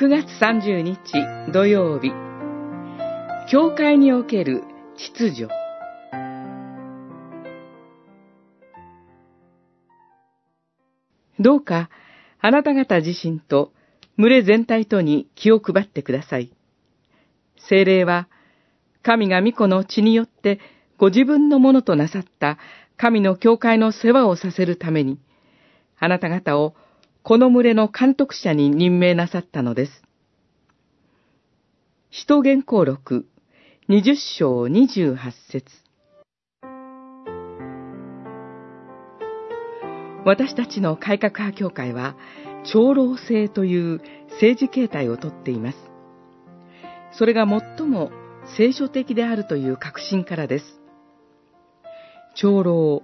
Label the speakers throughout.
Speaker 1: 9月30日土曜日、教会における秩序。どうか、あなた方自身と群れ全体とに気を配ってください。精霊は、神が御子の血によってご自分のものとなさった神の教会の世話をさせるために、あなた方をこの群れの監督者に任命なさったのです。使徒言行録二十章二十八節私たちの改革派協会は、長老制という政治形態をとっています。それが最も聖書的であるという確信からです。長老、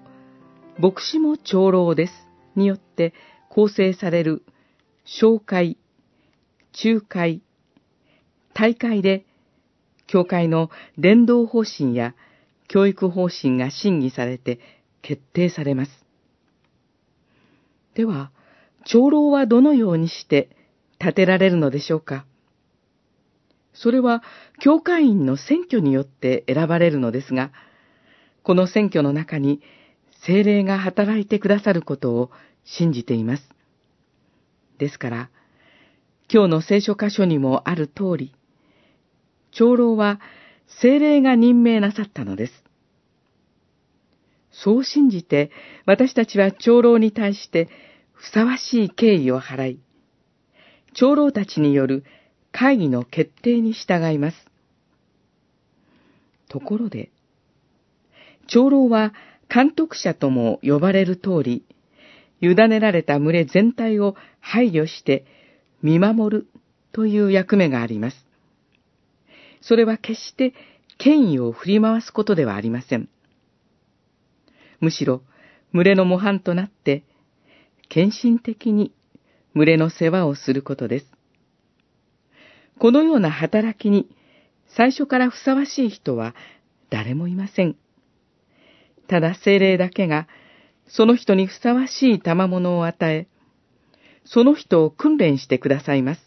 Speaker 1: 牧師も長老です。によって構成される、紹介、仲介、大会で、教会の伝道方針や教育方針が審議されて決定されます。では、長老はどのようにして立てられるのでしょうかそれは、教会員の選挙によって選ばれるのですが、この選挙の中に精霊が働いてくださることを信じています。ですから、今日の聖書箇所にもある通り、長老は精霊が任命なさったのです。そう信じて私たちは長老に対してふさわしい敬意を払い、長老たちによる会議の決定に従います。ところで、長老は監督者とも呼ばれる通り、委ねられた群れ全体を配慮して見守るという役目があります。それは決して権威を振り回すことではありません。むしろ、群れの模範となって、献身的に群れの世話をすることです。このような働きに、最初からふさわしい人は誰もいません。ただ精霊だけが、その人にふさわしい賜物を与え、その人を訓練してくださいます。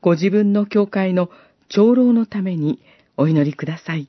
Speaker 1: ご自分の教会の長老のためにお祈りください。